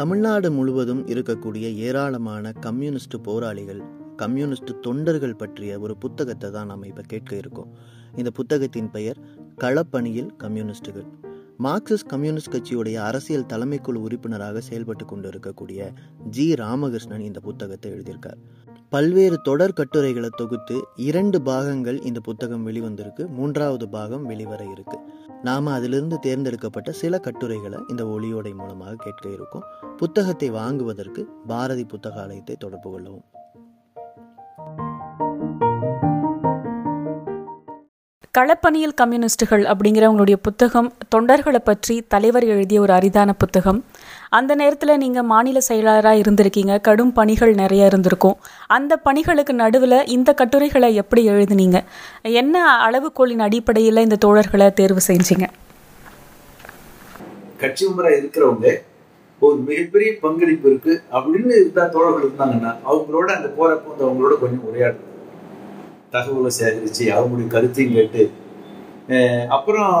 தமிழ்நாடு முழுவதும் இருக்கக்கூடிய ஏராளமான கம்யூனிஸ்ட் போராளிகள் கம்யூனிஸ்ட் தொண்டர்கள் பற்றிய ஒரு புத்தகத்தை தான் நம்ம இப்போ கேட்க இருக்கோம். இந்த புத்தகத்தின் பெயர் களப்பணியில் கம்யூனிஸ்டுகள். மார்க்சிஸ்ட் கம்யூனிஸ்ட் கட்சியுடைய அரசியல் தலைமைக்குழு உறுப்பினராக செயல்பட்டு கொண்டு இருக்கக்கூடிய ஜி. ராமகிருஷ்ணன் இந்த புத்தகத்தை எழுதியிருக்கார். பல்வேறு தொடர் கட்டுரைகளை தொகுத்து இரண்டு பாகங்கள் இந்த புத்தகம் வெளிவந்திருக்கு. மூன்றாவது பாகம் வெளிவர இருக்கு. நாம அதிலிருந்து தேர்ந்தெடுக்கப்பட்ட சில கட்டுரைகளை இந்த ஒளியோடை மூலமாக கேட்க இருக்கோம். புத்தகத்தை வாங்குவதற்கு பாரதி புத்தகாலயத்தை தொடர்பு கொள்ளவும். களப்பணியில் கம்யூனிஸ்டுகள் அப்படிங்கிற உங்களுடைய புத்தகம் தொண்டர்களை பற்றி தலைவர் எழுதிய ஒரு அரிதான புத்தகம் அந்த நேரத்தில் நீங்கள் மாநில செயலாளராக இருந்திருக்கீங்க. கடும் பணிகள் நிறைய இருந்திருக்கும். அந்த பணிகளுக்கு நடுவில் இந்த கட்டுரைகளை எப்படி எழுதுனீங்க? என்ன அளவுகோலின் அடிப்படையில் இந்த தோழர்களை தேர்வு செஞ்சீங்க? கட்சி முறை இருக்கிறவங்க ஒரு மிகப்பெரிய பங்களிப்பு இருக்கு அப்படின்னு இருந்தா தோழர்கள் இருந்தாங்கன்னா அவங்களோட அந்த போறப்போ வந்து அவங்களோட கொஞ்சம் உரையாடுறது தகவலை சேகரித்து அவங்களுடைய கருத்தையும் கேட்டு அப்புறம்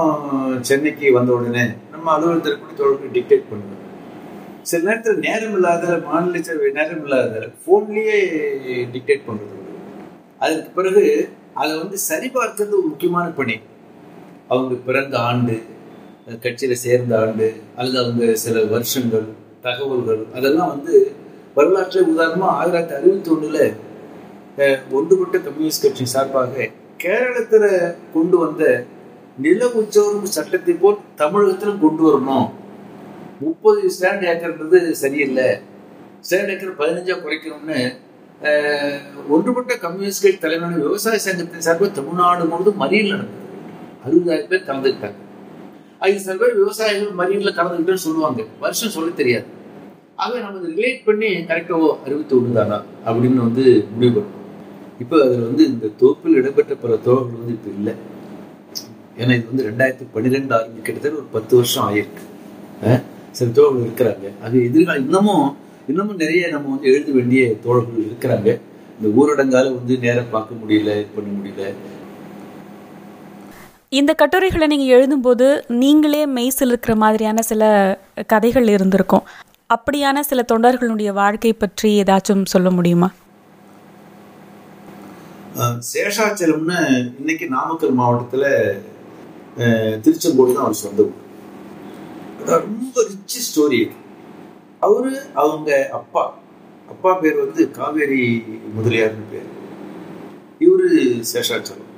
சென்னைக்கு வந்த உடனே நம்ம அலுவலகத்தில் கூட தோழர்கள் டிக்டேட் பண்ணுவோம் சில நேரத்தில் நேரம் இல்லாத மாநில நேரம் இல்லாத ஃபோன்லேயே டிக்டேட் பண்ணுறது அதுக்கு பிறகு அதை வந்து சரிபார்க்கிறது ஒரு முக்கியமான பணி. அவங்க பிறந்த ஆண்டு கட்சியில் சேர்ந்த ஆண்டு அல்லது அவங்க சில வருஷங்கள் தகவல்கள் அதெல்லாம் வந்து வரலாற்றை உதாரணமாக ஆயிரத்தி அறுபத்தி ஒன்றில் ஒன்றுபட்ட கம்யூனிஸ்ட் கட்சி சார்பாக கேரளத்தில் கொண்டு வந்த நில உச்சவரம்பு சட்டத்தை போல் தமிழகத்திலும் கொண்டு வரணும். முப்பது ஸ்டாண்ட் ஏக்கர்ன்றது சரியில்லை. ஸ்டாண்ட் ஏக்கர் பதினஞ்சா குறைக்கணும்னு ஒன்றுபட்ட கம்யூனிஸ்ட் கட்சி தலைமையான விவசாய சங்கத்தின் சார்பாக தமிழ்நாடு முழுவதும் மறியல் நடந்தது. அறுபதாயிரம் பேர் கலந்துக்கிட்டாங்க. ஐந்து சில பேர் விவசாயிகள் மறியலில் கலந்துக்கிட்டேன்னு சொல்லுவாங்க. வருஷம் சொல்ல தெரியாது. ஆக நம்ம ரிலேட் பண்ணி கரெக்டாக அறிவித்து விடுதானா அப்படின்னு வந்து முடிவு பண்ணோம். இப்போ அதில் வந்து இந்த தொகுப்பில் இடம்பெற்ற பல தோழர்கள் வந்து இப்போ இல்லை. ஏன்னா இது வந்து ரெண்டாயிரத்தி பன்னிரெண்டு ஆரம்பி கிட்டத்தட்ட ஒரு பத்து வருஷம் ஆயிருக்கு. சில தோழர்கள் இருக்கிறாங்க. அது எதிர்காலம் இன்னமும் இன்னமும் நிறைய நம்ம வந்து எழுத வேண்டிய தோழர்கள் இருக்கிறாங்க. இந்த ஊரடங்கால வந்து நேரம் பார்க்க முடியல இது பண்ண முடியல. இந்த கட்டுரைகளை நீங்கள் எழுதும்போது நீங்களே மெய்சில் இருக்கிற மாதிரியான சில கதைகள் இருந்திருக்கும். அப்படியான சில தொண்டர்களுடைய வாழ்க்கை பற்றி ஏதாச்சும் சொல்ல முடியுமா? சேஷாச்சலம்னு இன்னைக்கு நாமக்கல் மாவட்டத்தில் திருச்செங்கோடு தான் அவர் சொந்த ஊர். ரொம்ப ரிச் ஸ்டோரி அவரு அவங்க அப்பா. அப்பா பேர் வந்து காவேரி முதலியார்னு பேர். இவரு சேஷாச்சலம்.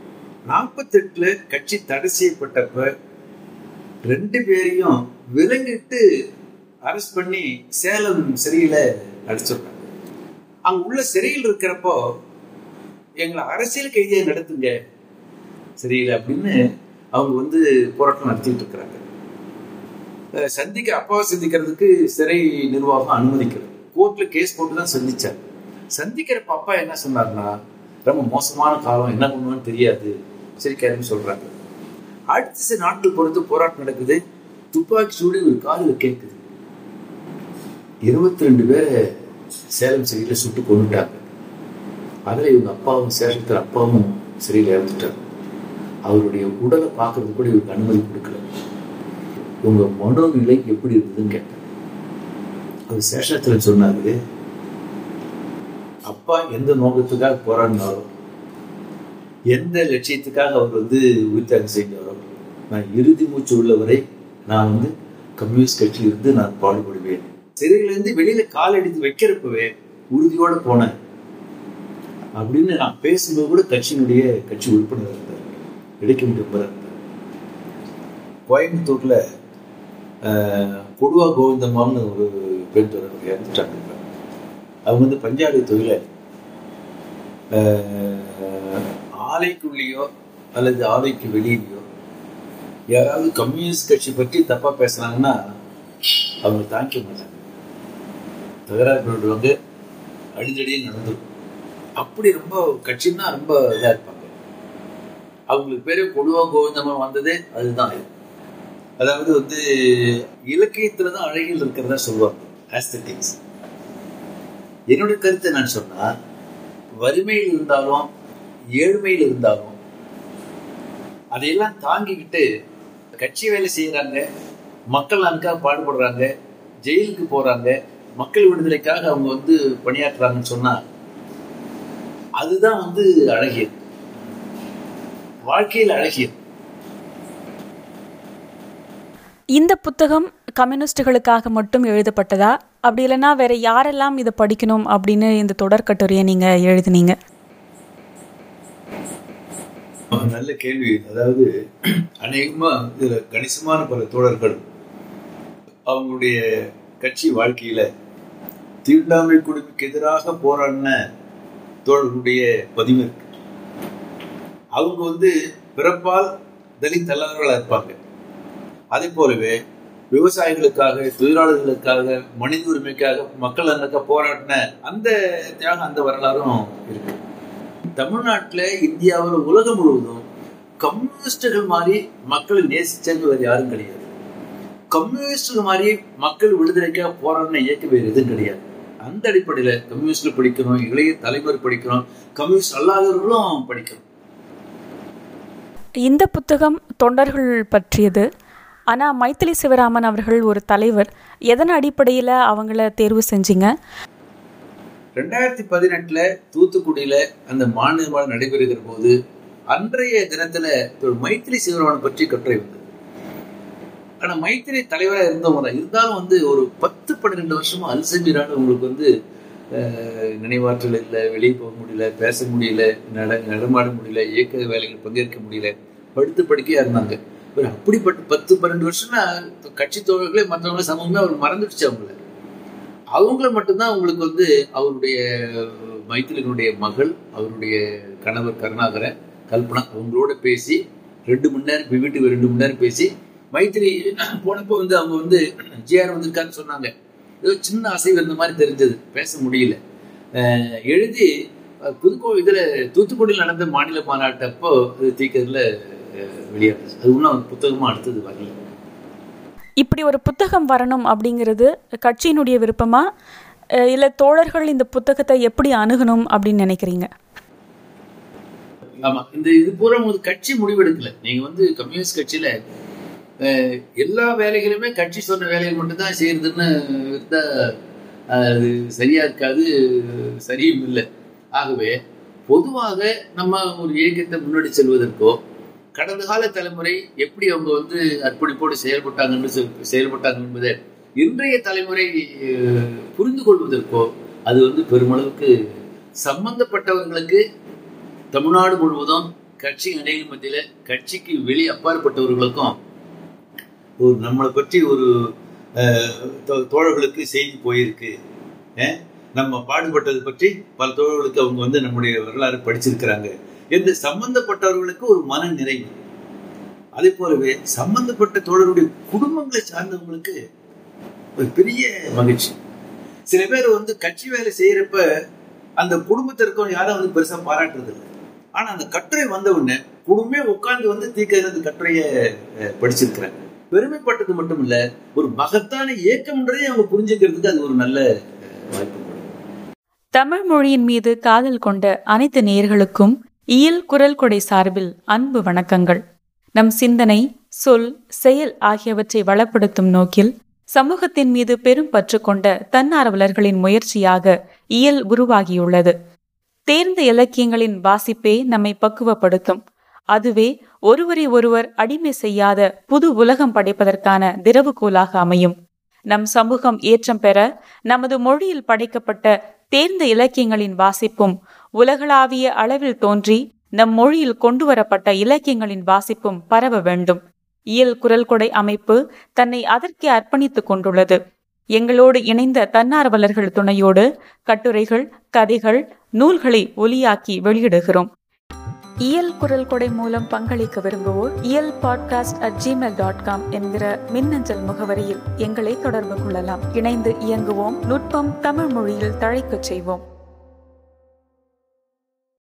நாற்பத்தெட்டுல கட்சி தடை செய்யப்பட்டப்ப ரெண்டு பேரையும் விலங்கிட்டு அரெஸ்ட் பண்ணி சேலம் சிறையில அடிச்சிருக்காங்க. அங்க உள்ள சிறையில் இருக்கிறப்போ எங்களை அரசியல் கைதியை நடத்துங்க சரியில்லை அப்படின்னு அவங்க வந்து போராட்டம் நடத்திட்டு இருக்கிறாங்க. சந்திக்க அப்பாவை சந்திக்கிறதுக்கு சிறை நிர்வாகம் அனுமதிக்கிறது கோர்ட்ல கேஸ் போட்டு தான் சந்திச்சார். சந்திக்கிறப்ப அப்பா என்ன சொன்னார்னா ரொம்ப மோசமான காலம் என்ன பண்ணுவான்னு தெரியாது. சரி சிரிக்காதுன்னு சொல்றாங்க. அடுத்த சில நாட்கள் பொறுத்து போராட்டம் நடக்குது. துப்பாக்கி சூடி ஒரு காலில் கேட்குது. இருபத்தி ரெண்டு பேரை சேலம் சிறையில் சுட்டு கொண்டுட்டாங்க அதில் இவங்க அப்பாவும் சேலத்தில் அப்பாவும் சிறையில் இறந்துட்டார் அவருடைய உடலை பார்க்கறது கூட இவருக்கு அனுமதி கொடுக்கல. உங்க மனோநிலை எப்படி இருந்ததுன்னு கேட்டேன். அவர் சேஷத்தில் சொன்னாரு அப்பா எந்த நோக்கத்துக்காக போராடினாரோ எந்த லட்சியத்துக்காக அவர் வந்து உயிர்த்தியாகம் செய்தாரோ நான் இறுதி மூச்சு உள்ளவரை நான் வந்து கம்யூனிஸ்ட் கட்சியில் இருந்து நான் பாடுபடுவேன். சிறையிலேருந்து வெளியில கால் எடுத்து வைக்கிறப்பவே உறுதியோட போனேன். அப்படின்னு நான் பேசும்போது கூட கட்சியினுடைய கட்சி உறுப்பினர் இருந்தார் இடைக்க முடியும் கோயம்புத்தூர்ல கொடுவா கோவிந்தம்மான்னு ஒரு பெண் தொடர்பு இறந்துட்டாங்க அவங்க வந்து பஞ்சாபி தொழிலாளி. ஆலைக்குள்ளேயோ அல்லது ஆலைக்கு வெளியிலையோ யாராவது கம்யூனிஸ்ட் கட்சி பற்றி தப்பா பேசுனாங்கன்னா அவங்க தாங்கிக்க மாட்டாங்க. தகராறு பண்ணிடுவாங்க அடிதடியே நடந்துடும் அப்படி ரொம்ப கட்சின்னா ரொம்ப இதாக இருப்பாங்க. அவங்களுக்கு பேரே கொடுவா கோவிந்தமா வந்ததே அதுதான். அதாவது வந்து இலக்கியத்துல தான் அழகில் இருக்கிறதா சொல்லுவாங்க ஆஸ்தட்டிக்ஸ் என்னுடைய கருத்தை நான் சொன்னா வறுமையில் இருந்தாலும் ஏழ்மையில் இருந்தாலும் அதையெல்லாம் தாங்கிக்கிட்டு கட்சி வேலை செய்யறாங்க மக்கள் நன்காக பாடுபடுறாங்க ஜெயிலுக்கு போறாங்க மக்கள் விடுதலைக்காக அவங்க வந்து பணியாற்றுறாங்கன்னு சொன்னா அதுதான் வந்து அழகியல். வாழ்க்கையில் அழகியல். இந்த புத்தகம் கம்யூனிஸ்டுகளுக்காக மட்டும் எழுதப்பட்டதா? அப்படி இல்லைன்னா வேற யாரெல்லாம் இதை படிக்கணும் அப்படின்னு இந்த தொடர்கட்டுரையை நீங்க எழுதினீங்க? நல்ல கேள்வி. அதாவது அநேகமா இதுல கணிசமான பல தோழர்கள் அவங்களுடைய கட்சி வாழ்க்கையில தீண்டாமை குழுவுக்கு எதிராக போராடின தோழர்களுடைய பதிவு இருக்கு. அவங்க வந்து பிறப்பால் தலித் தலைவர்களா இருப்பாங்க. அதே போலவே விவசாயிகளுக்காக தொழிலாளர்களுக்காக மனித உரிமைக்காக மக்கள் அங்க போராடின அந்த தியாகம் அந்த வரலாறும் இருக்கு. தமிழ்நாட்டில் இந்தியாவில் உலகம் முழுவதும் கம்யூனிஸ்டுகள் மாதிரி மக்களை நேசிச்சது வேறு யாரும் கிடையாது. கம்யூனிஸ்டுகள் மாதிரி மக்கள் விடுதலைக்காக போராடின இயக்கம் வேறு எதுவும் கிடையாது. அந்த அடிப்படையில் கம்யூனிஸ்ட்ல படிக்கணும் இளைய தலைவர் படிக்கணும் கம்யூனிஸ்ட் அல்லாதவர்களும் படிக்கணும். இந்த புத்தகம் தொண்டர்கள் பற்றியது. ஆனால் மைத்திலி சிவராமன் அவர்கள் ஒரு தலைவர். எதன் அடிப்படையில் அவங்கள தேர்வு செஞ்சீங்க? ரெண்டாயிரத்தி பதினெட்டுல தூத்துக்குடியில் அந்த மாநில மாநாடு நடைபெறுகிற போது அன்றைய தினத்துல ஒரு மைத்திரி சிவராமன் பற்றி கட்டுரை வந்தது. ஆனா மைத்திரி தலைவராக இருந்தவங்க தான். இருந்தாலும் வந்து ஒரு பத்து பன்னிரெண்டு வருஷமா அல்சமீரான உங்களுக்கு வந்து அஹ், நினைவாற்றல் இல்லை வெளியே போக முடியல பேச முடியல நட நடமாட முடியல இயக்க வேலைகள் பங்கேற்க முடியல படுத்து படுக்கையா இருந்தாங்க. ஒரு அப்படிப்பட்ட பத்து பன்னெண்டு வருஷம்னா கட்சி தோழர்களே மற்றவங்களே சமூகமே அவர் மறந்துடுச்சு அவங்கள. அவங்கள மட்டும்தான் அவங்களுக்கு வந்து அவருடைய மைத்திலினுடைய மகள் அவருடைய கணவர் கருணாகரன் கல்பனா அவங்களோட பேசி ரெண்டு மணி நேரம் வீட்டுக்கு ரெண்டு மணி நேரம் பேசி மைத்திரி போனப்போ வந்து அவங்க வந்து ஜிஆர் வந்திருக்கான்னு சொன்னாங்க. ஏதோ சின்ன அசைவு இருந்த மாதிரி தெரிஞ்சது பேச முடியல. எழுதி புதுக்கோ இதுல தூத்துக்குடியில் நடந்த மாநில மாநாட்டப்போ அது வெளியாடுச்சு அது இன்னும் புத்தகமா அடுத்தது வரல இப்படி ஒரு புத்தகம் வரணும் அப்படிங்கிறது கட்சியினுடைய விருப்பமா? இல்ல தோழர்கள் இந்த புத்தகத்தை எப்படி அணுகணும் அப்படின்னு நினைக்கிறீங்க? ஆமா இந்த இது பூரா கட்சி முடிவெடுக்கல. நீங்க வந்து கம்யூனிஸ்ட் கட்சியில எல்லா வேலைகளுமே கட்சி சொன்ன வேலைகள் மட்டும்தான் செய்யறதுன்னு இருந்தா அஹ், அது சரியா இருக்காது சரியும் இல்லை. ஆகவே பொதுவாக நம்ம ஒரு இயக்கத்தை முன்னாடி செல்வதற்கோ கடந்த கால தலைமுறை எப்படி அவங்க வந்து அர்ப்பணிப்போடு செயல்பட்டாங்கன்னு செயல்பட்டாங்க என்பதை இன்றைய தலைமுறை புரிந்து கொள்வதற்கோ அது வந்து பெருமளவுக்கு சம்பந்தப்பட்டவர்களுக்கு தமிழ்நாடு முழுவதும் கட்சி இணைகள் மத்தியில் கட்சிக்கு வெளியே அப்பாற்பட்டவர்களுக்கும் ஒரு நம்மளை பற்றி ஒரு தோ- தோழர்களுக்கு செய்தி போயிருக்கு. நம்ம பாடுபட்டது பற்றி பல தோழர்களுக்கு அவங்க வந்து நம்முடைய வரலாறு படிச்சிருக்கிறாங்க. என்று சம்பந்தப்பட்டவர்களுக்கு ஒரு மன நிறைவு. அதே போலவே சம்பந்தப்பட்ட தோழருடைய குடும்பங்களை சார்ந்தவங்களுக்கு ஒரு பெரிய மகிழ்ச்சி. சில பேர் வந்து கட்சி வேலை செய்யறப்ப அந்த குடும்பத்திற்கும் யாரும் வந்து பெருசா பாராட்டுறது இல்லை. ஆனா அந்த கட்டுரை வந்த உடனே குடும்பமே உட்கார்ந்து வந்து தீக்க இந்த கட்டுரையை அஹ், படிச்சிருக்கிறாங்க பெருமைப்பட்டது மட்டும் இல்ல ஒரு மகத்தான இயக்கம்ன்றதை அவங்க புரிஞ்சுக்கிறதுக்கு அது ஒரு நல்ல வாய்ப்பு தமிழ் மொழியின் மீது காதல் கொண்ட அனைத்து நேர்களுக்கும் இயல் குரல் கொடை சார்பில் அன்பு வணக்கங்கள். நம் சிந்தனை சொல் செயல் ஆகியவற்றை வளப்படுத்தும் நோக்கில் சமூகத்தின் மீது பெரும் பற்று கொண்ட தன்னார்வலர்களின் முயற்சியாக இயல் உருவாகியுள்ளது. தேர்ந்த இலக்கியங்களின் வாசிப்பே நம்மை பக்குவப்படுத்தும். அதுவே ஒருவரை ஒருவர் அடிமை செய்யாத புது உலகம் படைப்பதற்கான திரவுகோலாக அமையும். நம் சமூகம் ஏற்றம் பெற நமது மொழியில் படைக்கப்பட்ட தேர்ந்த இலக்கியங்களின் வாசிப்பும் உலகளாவிய அளவில் தோன்றி நம் மொழியில் கொண்டு வரப்பட்ட இலக்கியங்களின் வாசிப்பும் பரவ வேண்டும். இயல் குரல் கொடை அமைப்பு தன்னை அதற்கே அர்ப்பணித்துக் கொண்டுள்ளது. எங்களோடு இணைந்த தன்னார்வலர்கள் துணையோடு கட்டுரைகள் கதைகள் நூல்களை ஒலியாக்கி வெளியிடுகிறோம். இயல் குரல் கொடை மூலம் பங்களிக்க விரும்புவோர் Iyal podcast at Gmail dot com என்கிற மின்னஞ்சல் முகவரியில் எங்களை தொடர்பு கொள்ளலாம். இணைந்து இயங்குவோம். நுட்பம் தமிழ் மொழியில் தழைக்கச் செய்வோம்.